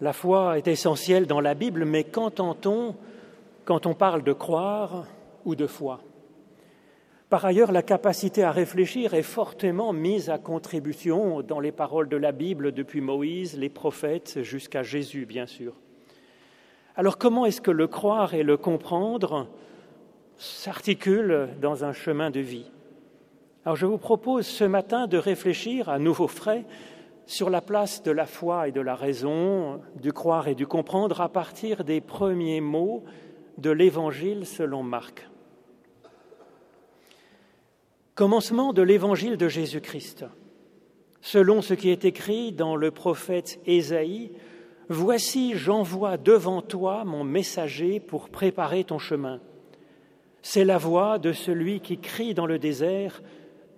La foi est essentielle dans la Bible, mais qu'entend-on quand on parle de croire ou de foi? Par ailleurs, la capacité à réfléchir est fortement mise à contribution dans les paroles de la Bible depuis Moïse, les prophètes, jusqu'à Jésus, bien sûr. Alors comment est-ce que le croire et le comprendre s'articulent dans un chemin de vie? Alors je vous propose ce matin de réfléchir à nouveau frais sur la place de la foi et de la raison, du croire et du comprendre à partir des premiers mots de l'Évangile selon Marc. Commencement de l'Évangile de Jésus-Christ. Selon ce qui est écrit dans le prophète Ésaïe, Voici, j'envoie devant toi mon messager pour préparer ton chemin. C'est la voix de celui qui crie dans le désert,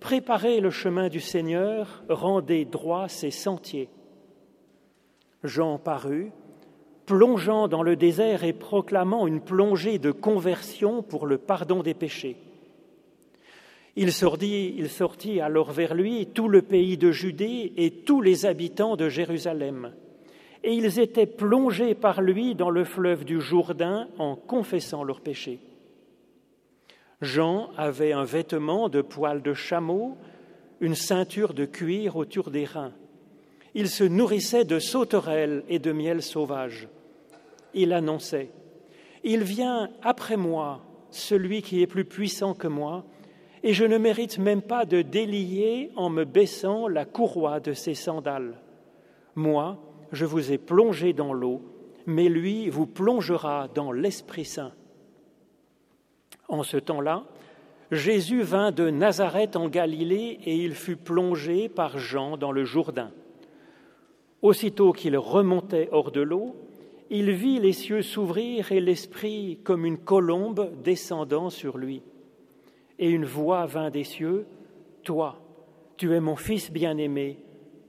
Préparez le chemin du Seigneur, rendez droit ses sentiers. Jean parut, plongeant dans le désert et proclamant une plongée de conversion pour le pardon des péchés. Il sortit, il sortit alors vers lui tout le pays de Judée et tous les habitants de Jérusalem. Et ils étaient plongés par lui dans le fleuve du Jourdain en confessant leurs péchés. Jean avait un vêtement de poil de chameau, une ceinture de cuir autour des reins. Il se nourrissait de sauterelles et de miel sauvage. Il annonçait Il vient après moi, celui qui est plus puissant que moi, et je ne mérite même pas de délier en me baissant la courroie de ses sandales. Moi, je vous ai plongé dans l'eau, mais lui vous plongera dans l'Esprit Saint. En ce temps-là, Jésus vint de Nazareth en Galilée et il fut plongé par Jean dans le Jourdain. Aussitôt qu'il remontait hors de l'eau, il vit les cieux s'ouvrir et l'Esprit comme une colombe descendant sur lui. Et une voix vint des cieux, Toi, tu es mon Fils bien-aimé,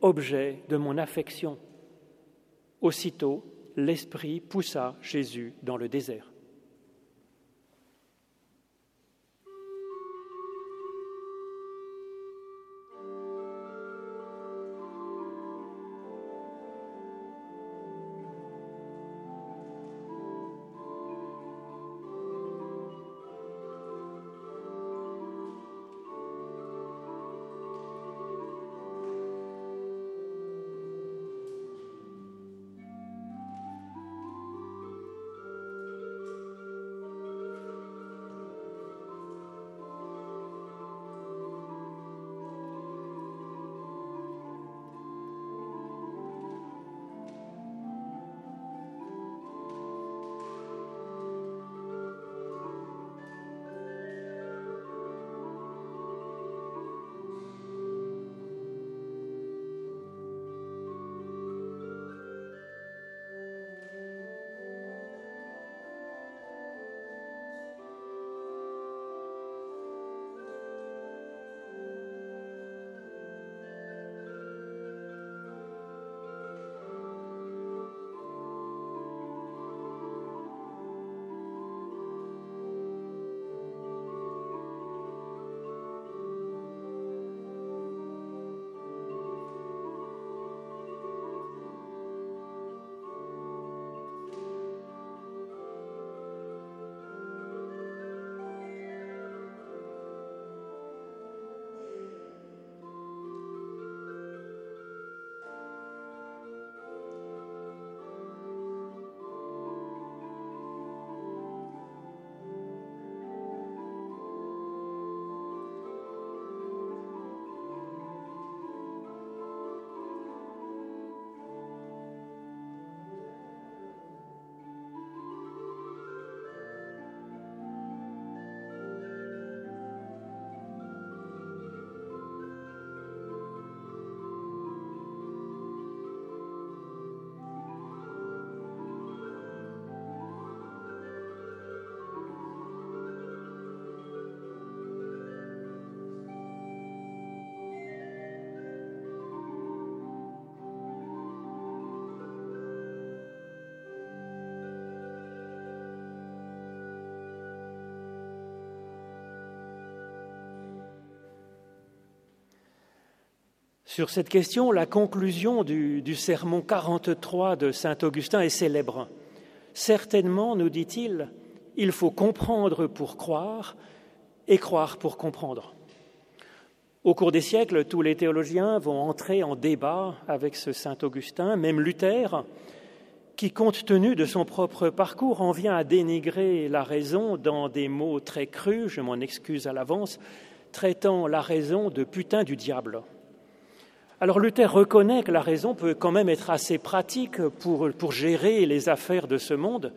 objet de mon affection. Aussitôt, l'Esprit poussa Jésus dans le désert. Sur cette question, la conclusion du, sermon 43 de Saint Augustin est célèbre. Certainement, nous dit-il, il faut comprendre pour croire et croire pour comprendre. Au cours des siècles, tous les théologiens vont entrer en débat avec ce saint Augustin, même Luther, qui, compte tenu de son propre parcours, en vient à dénigrer la raison dans des mots très crus, je m'en excuse à l'avance, traitant la raison de putain du diable. Alors Luther reconnaît que la raison peut quand même être assez pratique pour, pour gérer les affaires de ce monde,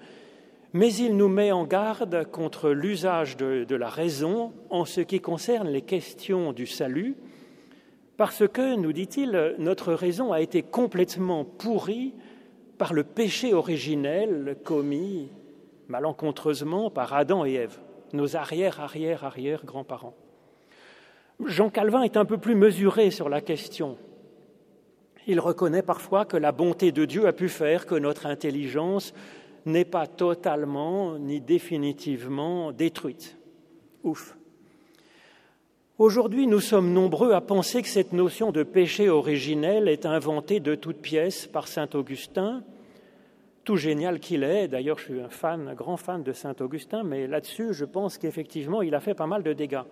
mais il nous met en garde contre l'usage de, la raison en ce qui concerne les questions du salut, parce que, nous dit-il, notre raison a été complètement pourrie par le péché originel commis malencontreusement par Adam et Ève, nos arrière-arrière-arrière-grands-parents. Jean Calvin est un peu plus mesuré sur la question. Il reconnaît parfois que la bonté de Dieu a pu faire que notre intelligence n'est pas totalement ni définitivement détruite. Ouf. Aujourd'hui, nous sommes nombreux à penser que cette notion de péché originel est inventée de toutes pièces par saint Augustin, tout génial qu'il est. D'ailleurs, je suis un fan, un grand fan de saint Augustin, mais là-dessus, je pense qu'effectivement, il a fait pas mal de dégâts.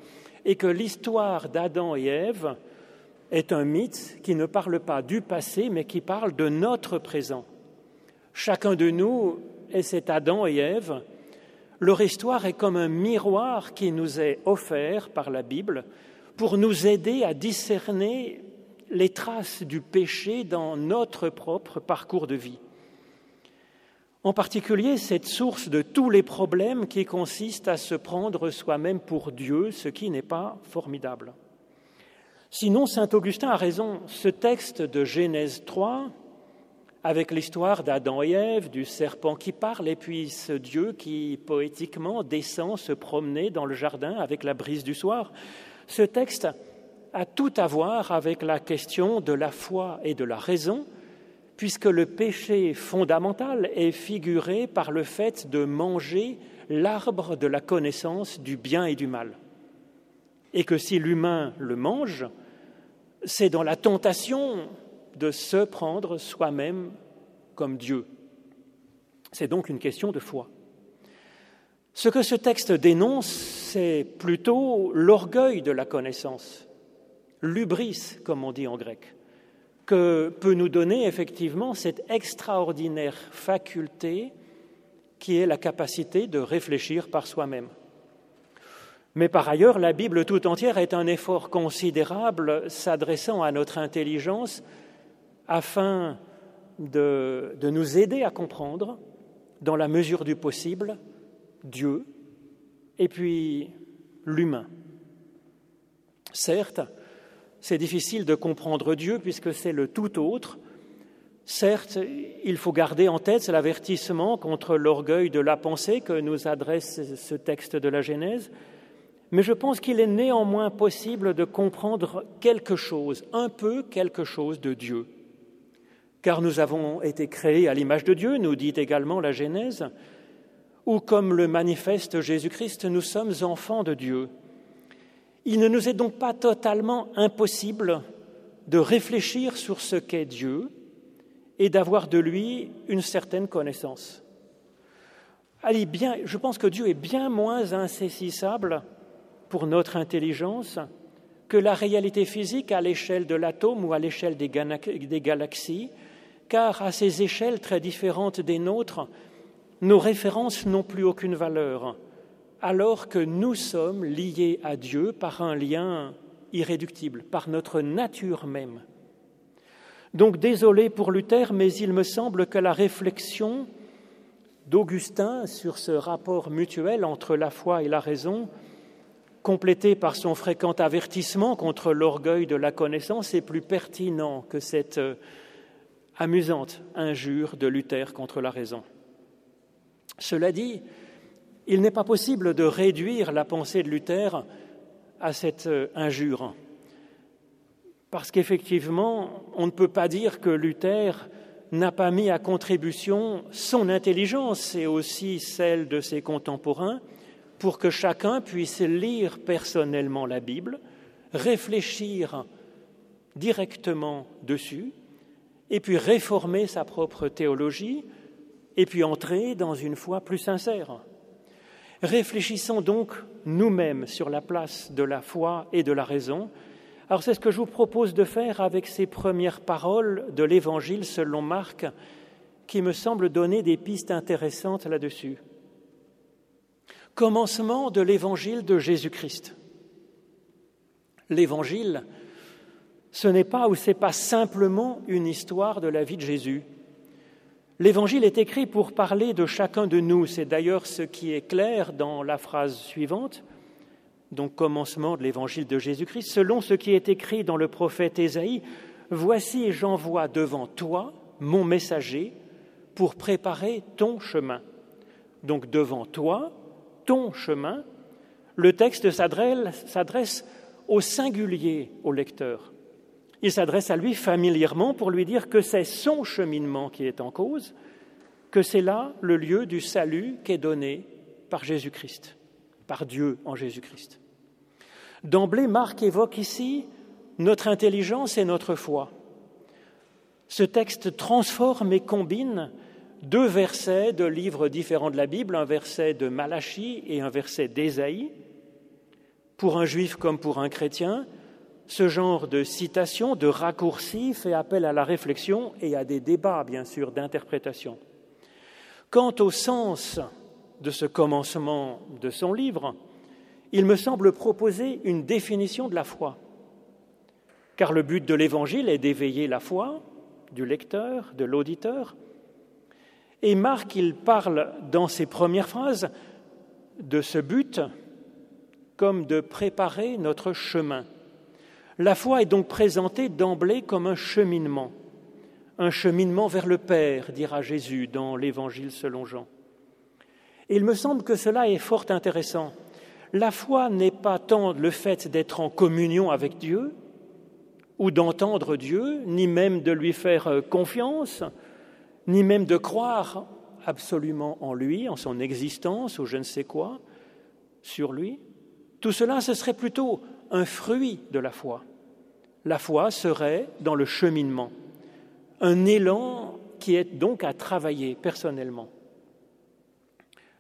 Et que l'histoire d'Adam et Ève est un mythe qui ne parle pas du passé, mais qui parle de notre présent. Chacun de nous et c'est Adam et Ève, leur histoire est comme un miroir qui nous est offert par la Bible pour nous aider à discerner les traces du péché dans notre propre parcours de vie. En particulier, cette source de tous les problèmes qui consiste à se prendre soi-même pour Dieu, ce qui n'est pas formidable. Sinon, Saint Augustin a raison, ce texte de Genèse 3 avec l'histoire d'Adam et Ève, du serpent qui parle, et puis ce Dieu qui poétiquement descend se promener dans le jardin avec la brise du soir. Ce texte a tout à voir avec la question de la foi et de la raison, puisque le péché fondamental est figuré par le fait de manger l'arbre de la connaissance du bien et du mal. Et que si l'humain le mange, c'est dans la tentation de se prendre soi-même comme Dieu. C'est donc une question de foi. Ce que ce texte dénonce, c'est plutôt l'orgueil de la connaissance, l'ubris, comme on dit en grec, que peut nous donner effectivement cette extraordinaire faculté qui est la capacité de réfléchir par soi-même. Mais par ailleurs, la Bible tout entière est un effort considérable s'adressant à notre intelligence afin de, nous aider à comprendre, dans la mesure du possible, Dieu et puis l'humain. Certes, c'est difficile de comprendre Dieu puisque c'est le tout autre. Certes, il faut garder en tête l'avertissement contre l'orgueil de la pensée que nous adresse ce texte de la Genèse, mais je pense qu'il est néanmoins possible de comprendre quelque chose, un peu quelque chose de Dieu car nous avons été créés à l'image de Dieu, nous dit également la Genèse, ou comme le manifeste Jésus-Christ, nous sommes enfants de Dieu. Il ne nous est donc pas totalement impossible de réfléchir sur ce qu'est Dieu et d'avoir de lui une certaine connaissance. Allez, bien, je pense que Dieu est bien moins insaisissable pour notre intelligence que la réalité physique à l'échelle de l'atome ou à l'échelle des galaxies, car à ces échelles très différentes des nôtres, nos références n'ont plus aucune valeur, alors que nous sommes liés à Dieu par un lien irréductible, par notre nature même. Donc désolé pour Luther, mais il me semble que la réflexion d'Augustin sur ce rapport mutuel entre la foi et la raison, complétée par son fréquent avertissement contre l'orgueil de la connaissance, est plus pertinent que cette amusante injure de Luther contre la raison. Cela dit, il n'est pas possible de réduire la pensée de Luther à cette euh, injure, parce qu'effectivement, on ne peut pas dire que Luther n'a pas mis à contribution son intelligence et aussi celle de ses contemporains pour que chacun puisse lire personnellement la Bible, réfléchir directement dessus, et puis réformer sa propre théologie, et puis entrer dans une foi plus sincère. Réfléchissons donc nous-mêmes sur la place de la foi et de la raison. Alors c'est ce que je vous propose de faire avec ces premières paroles de l'Évangile selon Marc, qui me semblent donner des pistes intéressantes là-dessus. Commencement de l'Évangile de Jésus-Christ. L'Évangile, ce n'est pas ou c'est pas simplement une histoire de la vie de Jésus. L'Évangile est écrit pour parler de chacun de nous. C'est d'ailleurs ce qui est clair dans la phrase suivante, donc commencement de l'Évangile de Jésus-Christ, selon ce qui est écrit dans le prophète Ésaïe, Voici j'envoie devant toi mon messager pour préparer ton chemin. Donc devant toi, ton chemin, le texte s'adresse au singulier au lecteur. Il s'adresse à lui familièrement pour lui dire que c'est son cheminement qui est en cause, que c'est là le lieu du salut qui est donné par Jésus-Christ, par Dieu en Jésus-Christ. D'emblée, Marc évoque ici notre intelligence et notre foi. Ce texte transforme et combine deux versets de livres différents de la Bible, un verset de Malachie et un verset d'Ésaïe. Pour un juif comme pour un chrétien, ce genre de citation, de raccourci, fait appel à la réflexion et à des débats, bien sûr, d'interprétation. Quant au sens de ce commencement de son livre, il me semble proposer une définition de la foi. Car le but de l'Évangile est d'éveiller la foi du lecteur, de l'auditeur. Et Marc, il parle dans ses premières phrases de ce but comme de préparer notre chemin. La foi est donc présentée d'emblée comme un cheminement, un cheminement vers le Père, dira Jésus dans l'Évangile selon Jean. Il me semble que cela est fort intéressant. La foi n'est pas tant le fait d'être en communion avec Dieu, ou d'entendre Dieu, ni même de lui faire euh, confiance, ni même de croire absolument en lui, en son existence, ou je ne sais quoi, sur lui. Tout cela, ce serait plutôt un fruit de la foi. La foi serait dans le cheminement, un élan qui est donc à travailler personnellement.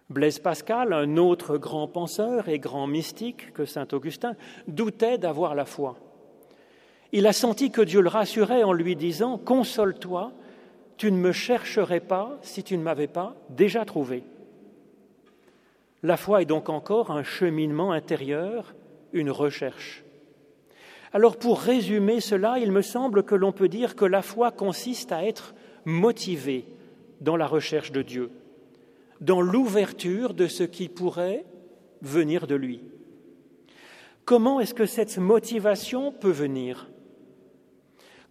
Blaise Pascal, un autre grand penseur et grand mystique que saint Augustin, doutait d'avoir la foi. Il a senti que Dieu le rassurait en lui disant Console-toi, tu ne me chercherais pas si tu ne m'avais pas déjà trouvé. La foi est donc encore un cheminement intérieur une recherche. Alors pour résumer cela, il me semble que l'on peut dire que la foi consiste à être motivé dans la recherche de Dieu, dans l'ouverture de ce qui pourrait venir de lui. Comment est-ce que cette motivation peut venir?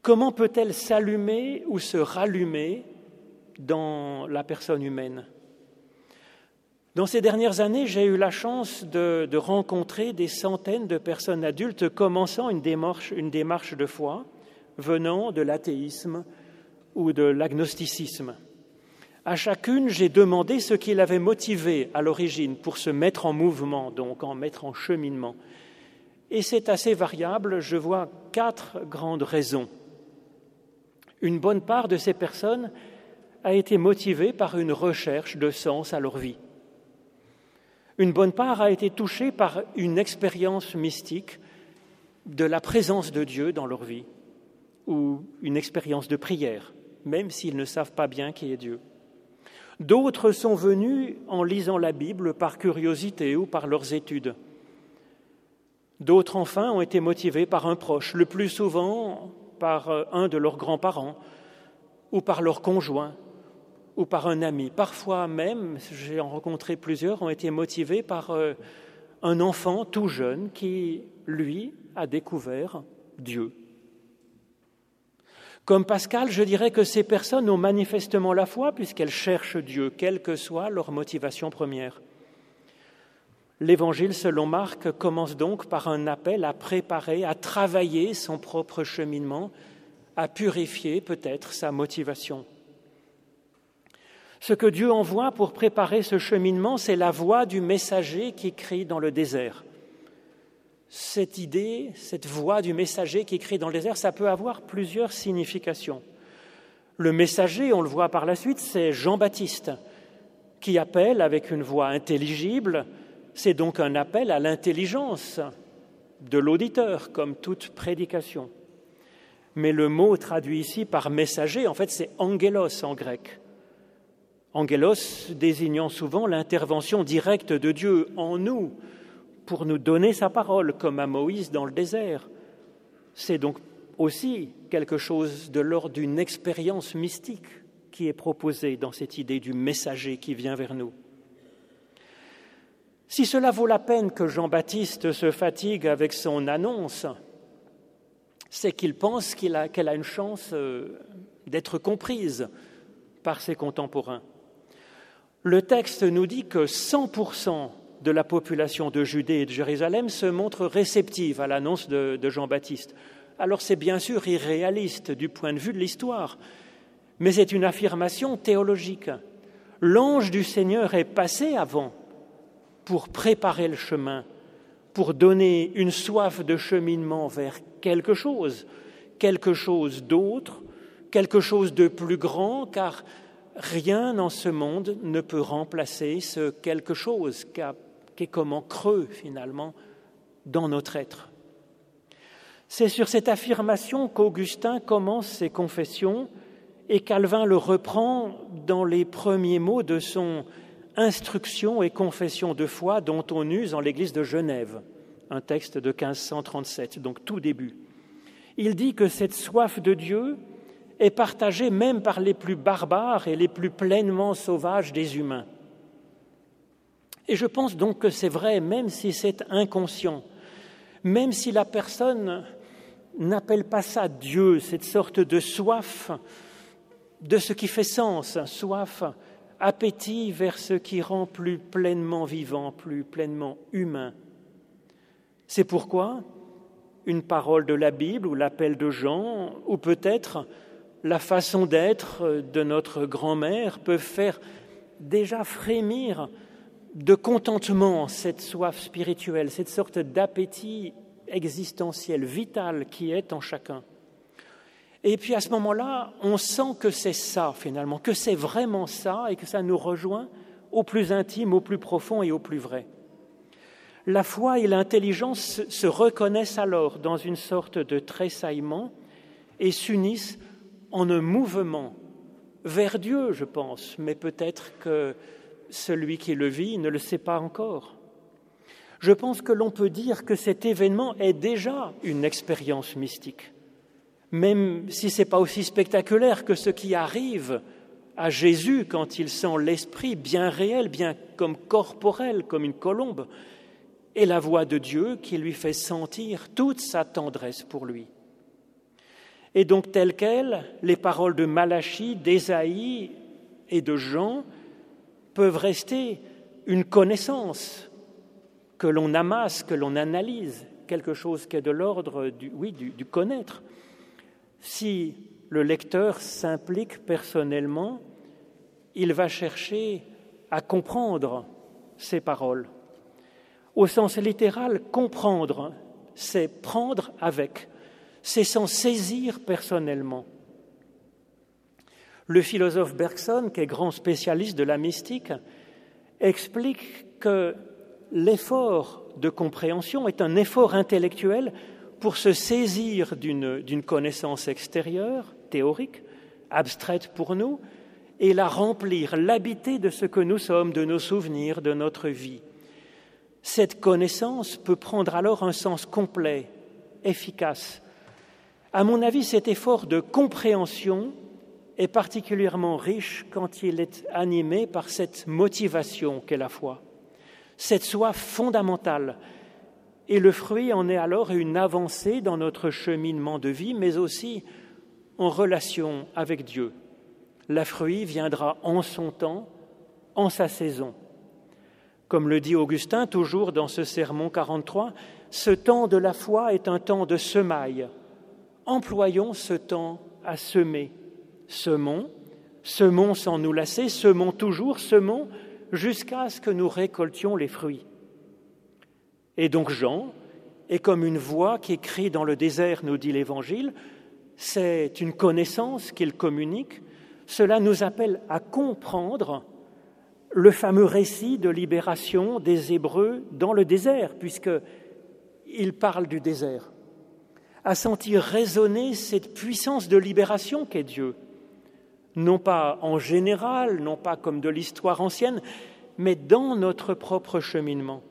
Comment peut-elle s'allumer ou se rallumer dans la personne humaine? Dans ces dernières années, j'ai eu la chance de, rencontrer des centaines de personnes adultes commençant une démarche, une démarche de foi venant de l'athéisme ou de l'agnosticisme. À chacune, j'ai demandé ce qui l'avait motivé à l'origine pour se mettre en mouvement, donc en mettre en cheminement. Et c'est assez variable, je vois quatre grandes raisons. Une bonne part de ces personnes a été motivée par une recherche de sens à leur vie. Une bonne part a été touchée par une expérience mystique de la présence de Dieu dans leur vie, ou une expérience de prière, même s'ils ne savent pas bien qui est Dieu. D'autres sont venus en lisant la Bible par curiosité ou par leurs études. D'autres, enfin, ont été motivés par un proche, le plus souvent par euh, un de leurs grands-parents ou par leur conjoint ou par un ami. Parfois même, j'ai rencontré plusieurs, ont été motivés par euh, un enfant tout jeune qui, lui, a découvert Dieu. Comme Pascal, je dirais que ces personnes ont manifestement la foi puisqu'elles cherchent Dieu, quelle que soit leur motivation première. L'évangile selon Marc commence donc par un appel à préparer, à travailler son propre cheminement, à purifier peut-être sa motivation. Ce que Dieu envoie pour préparer ce cheminement, c'est la voix du messager qui crie dans le désert. cette idée, cette voix du messager qui crie dans le désert, ça peut avoir plusieurs significations. Le messager, on le voit par la suite, c'est Jean-Baptiste, qui appelle avec une voix intelligible. C'est donc un appel à l'intelligence de l'auditeur, comme toute prédication. Mais le mot traduit ici par messager, en fait, c'est angelos en grec. Angelos désignant souvent l'intervention directe de Dieu en nous, pour nous donner sa parole, comme à Moïse dans le désert. C'est donc aussi quelque chose de l'ordre d'une expérience mystique qui est proposée dans cette idée du messager qui vient vers nous. Si cela vaut la peine que Jean-Baptiste se fatigue avec son annonce, c'est qu'il pense qu'elle a, une chance euh, d'être comprise par ses contemporains. Le texte nous dit que 100% de la population de Judée et de Jérusalem se montre réceptive à l'annonce de, Jean-Baptiste. Alors c'est bien sûr irréaliste du point de vue de l'histoire, mais c'est une affirmation théologique. L'ange du Seigneur est passé avant pour préparer le chemin, pour donner une soif de cheminement vers quelque chose, quelque chose d'autre, quelque chose de plus grand, car rien en ce monde ne peut remplacer ce quelque chose qui est comme en creux finalement dans notre être. C'est sur cette affirmation qu'Augustin commence ses confessions et Calvin le reprend dans les premiers mots de son Instruction et confession de foi dont on use en l'église de Genève, un texte de 1537, donc tout début. Il dit que cette soif de Dieu est partagée même par les plus barbares et les plus pleinement sauvages des humains. Et je pense donc que c'est vrai, même si c'est inconscient, même si la personne n'appelle pas ça Dieu, cette sorte de soif de ce qui fait sens, soif, appétit vers ce qui rend plus pleinement vivant, plus pleinement humain. C'est pourquoi une parole de la Bible ou l'appel de Jean, ou peut-être la façon d'être de notre grand-mère peuvent faire déjà frémir de contentement, cette soif spirituelle, cette sorte d'appétit existentiel, vital qui est en chacun. Et puis à ce moment-là, on sent que c'est ça finalement, que c'est vraiment ça et que ça nous rejoint au plus intime, au plus profond et au plus vrai. La foi et l'intelligence se reconnaissent alors dans une sorte de tressaillement et s'unissent en un mouvement vers Dieu, je pense, mais peut-être que celui qui le vit ne le sait pas encore. Je pense que l'on peut dire que cet événement est déjà une expérience mystique, même si ce n'est pas aussi spectaculaire que ce qui arrive à Jésus quand il sent l'Esprit bien réel, bien comme corporel, comme une colombe, et la voix de Dieu qui lui fait sentir toute sa tendresse pour lui. Et donc, telles quelles, les paroles de Malachie, d'Ésaïe et de Jean peuvent rester une connaissance que l'on amasse, que l'on analyse, quelque chose qui est de l'ordre du, oui, du, du connaître. Si le lecteur s'implique personnellement, il va chercher à comprendre ces paroles. Au sens littéral, comprendre, c'est prendre avec, c'est s'en saisir personnellement. Le philosophe Bergson, qui est grand spécialiste de la mystique, explique que l'effort de compréhension est un effort intellectuel pour se saisir d'une connaissance extérieure, théorique, abstraite pour nous, et la remplir, l'habiter de ce que nous sommes, de nos souvenirs, de notre vie. Cette connaissance peut prendre alors un sens complet, efficace. À mon avis, cet effort de compréhension est particulièrement riche quand il est animé par cette motivation qu'est la foi, cette soif fondamentale. Et le fruit en est alors une avancée dans notre cheminement de vie, mais aussi en relation avec Dieu. La fruit viendra en son temps, en sa saison. Comme le dit Augustin toujours dans ce sermon 43, ce temps de la foi est un temps de semaille. Employons ce temps à semer semons, semons sans nous lasser, semons toujours, semons jusqu'à ce que nous récoltions les fruits. Et donc Jean est comme une voix qui crie dans le désert, nous dit l'Évangile. C'est une connaissance qu'il communique. Cela nous appelle à comprendre le fameux récit de libération des Hébreux dans le désert, puisqu'il parle du désert, à sentir résonner cette puissance de libération qu'est Dieu, non pas en général, non pas comme de l'histoire ancienne, mais dans notre propre cheminement.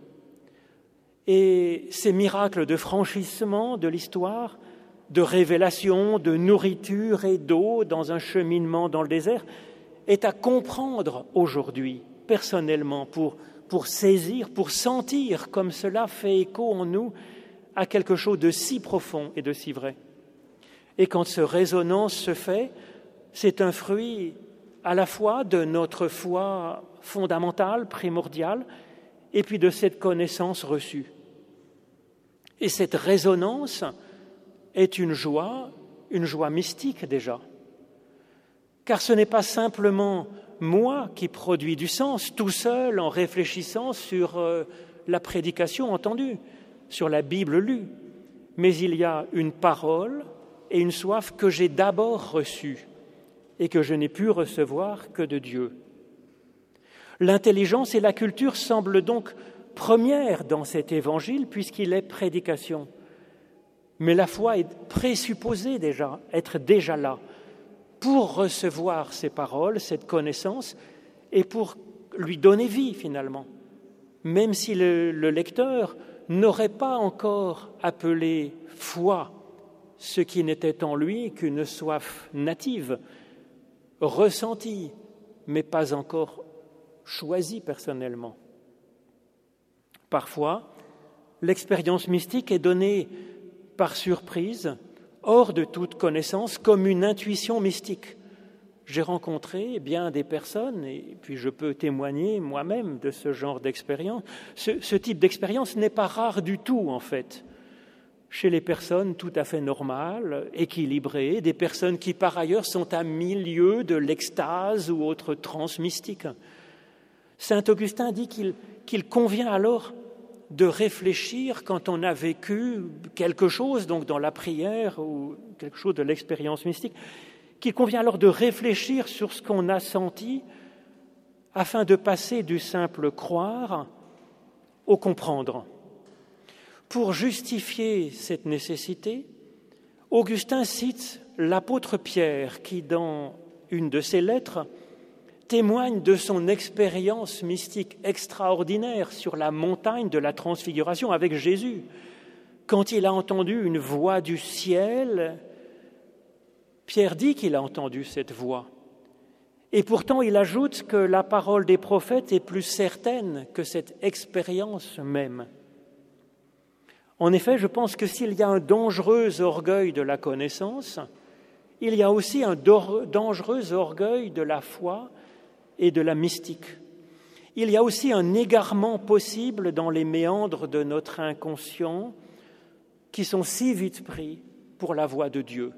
Et ces miracles de franchissement de l'histoire, de révélation, de nourriture et d'eau dans un cheminement dans le désert, est à comprendre aujourd'hui personnellement pour, pour saisir, pour sentir comme cela fait écho en nous à quelque chose de si profond et de si vrai. Et quand ce résonance se fait, c'est un fruit à la fois de notre foi fondamentale, primordiale, et puis de cette connaissance reçue. Et cette résonance est une joie, une joie mystique déjà. Car ce n'est pas simplement moi qui produis du sens tout seul en réfléchissant sur euh, la prédication entendue, sur la Bible lue, mais il y a une parole et une soif que j'ai d'abord reçue et que je n'ai pu recevoir que de Dieu. L'intelligence et la culture semblent donc premières dans cet évangile puisqu'il est prédication. Mais la foi est présupposée déjà, être déjà là, pour recevoir ces paroles, cette connaissance, et pour lui donner vie finalement. Même si le, lecteur n'aurait pas encore appelé foi ce qui n'était en lui qu'une soif native, ressentie, mais pas encore choisie personnellement. Parfois, l'expérience mystique est donnée par surprise, hors de toute connaissance, comme une intuition mystique. J'ai rencontré bien des personnes, et puis je peux témoigner moi-même de ce genre d'expérience. Ce, type d'expérience n'est pas rare du tout, en fait, chez les personnes tout à fait normales, équilibrées, des personnes qui par ailleurs sont à milieu de l'extase ou autre transe mystique. Saint Augustin dit qu'il convient alors de réfléchir quand on a vécu quelque chose, donc dans la prière ou quelque chose de l'expérience mystique, qu'il convient alors de réfléchir sur ce qu'on a senti afin de passer du simple croire au comprendre. Pour justifier cette nécessité, Augustin cite l'apôtre Pierre qui, dans une de ses lettres, témoigne de son expérience mystique extraordinaire sur la montagne de la transfiguration avec Jésus. Quand il a entendu une voix du ciel, Pierre dit qu'il a entendu cette voix. Et pourtant, il ajoute que la parole des prophètes est plus certaine que cette expérience même. En effet, je pense que s'il y a un dangereux orgueil de la connaissance, il y a aussi un dangereux orgueil de la foi et de la mystique. Il y a aussi un égarement possible dans les méandres de notre inconscient qui sont si vite pris pour la voix de Dieu.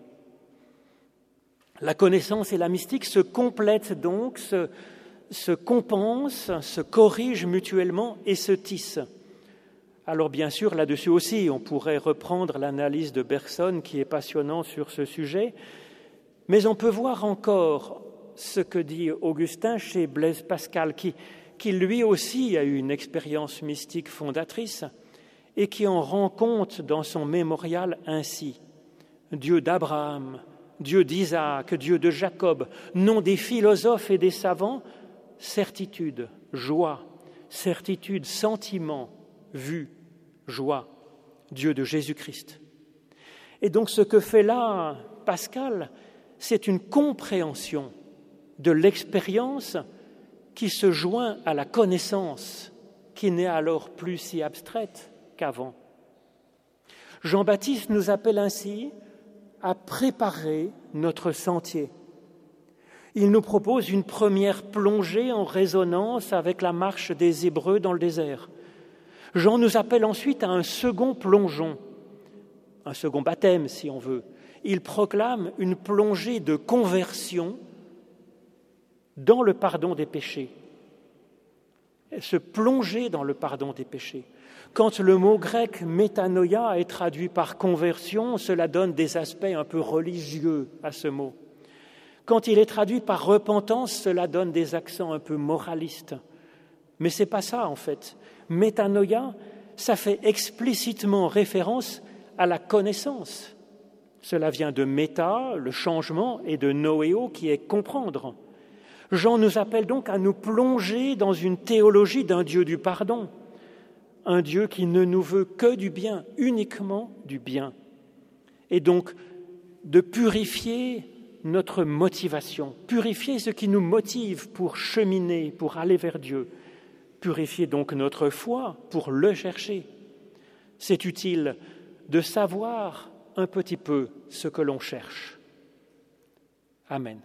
La connaissance et la mystique se complètent donc, se, se compensent, se corrigent mutuellement et se tissent. Alors bien sûr, là-dessus aussi, on pourrait reprendre l'analyse de Bergson qui est passionnant sur ce sujet, mais on peut voir encore ce que dit Augustin chez Blaise Pascal, qui, qui lui aussi a eu une expérience mystique fondatrice et qui en rend compte dans son mémorial ainsi. Dieu d'Abraham, Dieu d'Isaac, Dieu de Jacob, nom des philosophes et des savants, certitude, joie, certitude, sentiment, vue, joie, Dieu de Jésus-Christ. Et donc ce que fait là Pascal, c'est une compréhension de l'expérience qui se joint à la connaissance qui n'est alors plus si abstraite qu'avant. Jean-Baptiste nous appelle ainsi à préparer notre sentier. Il nous propose une première plongée en résonance avec la marche des Hébreux dans le désert. Jean nous appelle ensuite à un second plongeon, un second baptême si on veut. Il proclame une plongée de conversion dans le pardon des péchés. se plonger dans le pardon des péchés. Quand le mot grec métanoïa est traduit par conversion, cela donne des aspects un peu religieux à ce mot. Quand il est traduit par repentance, cela donne des accents un peu moralistes. Mais ce n'est pas ça en fait. Métanoïa, ça fait explicitement référence à la connaissance. Cela vient de méta, le changement, et de noéo, qui est comprendre. Jean nous appelle donc à nous plonger dans une théologie d'un Dieu du pardon, un Dieu qui ne nous veut que du bien, uniquement du bien, et donc de purifier notre motivation, purifier ce qui nous motive pour cheminer, pour aller vers Dieu, purifier donc notre foi pour le chercher. C'est utile de savoir un petit peu ce que l'on cherche. Amen.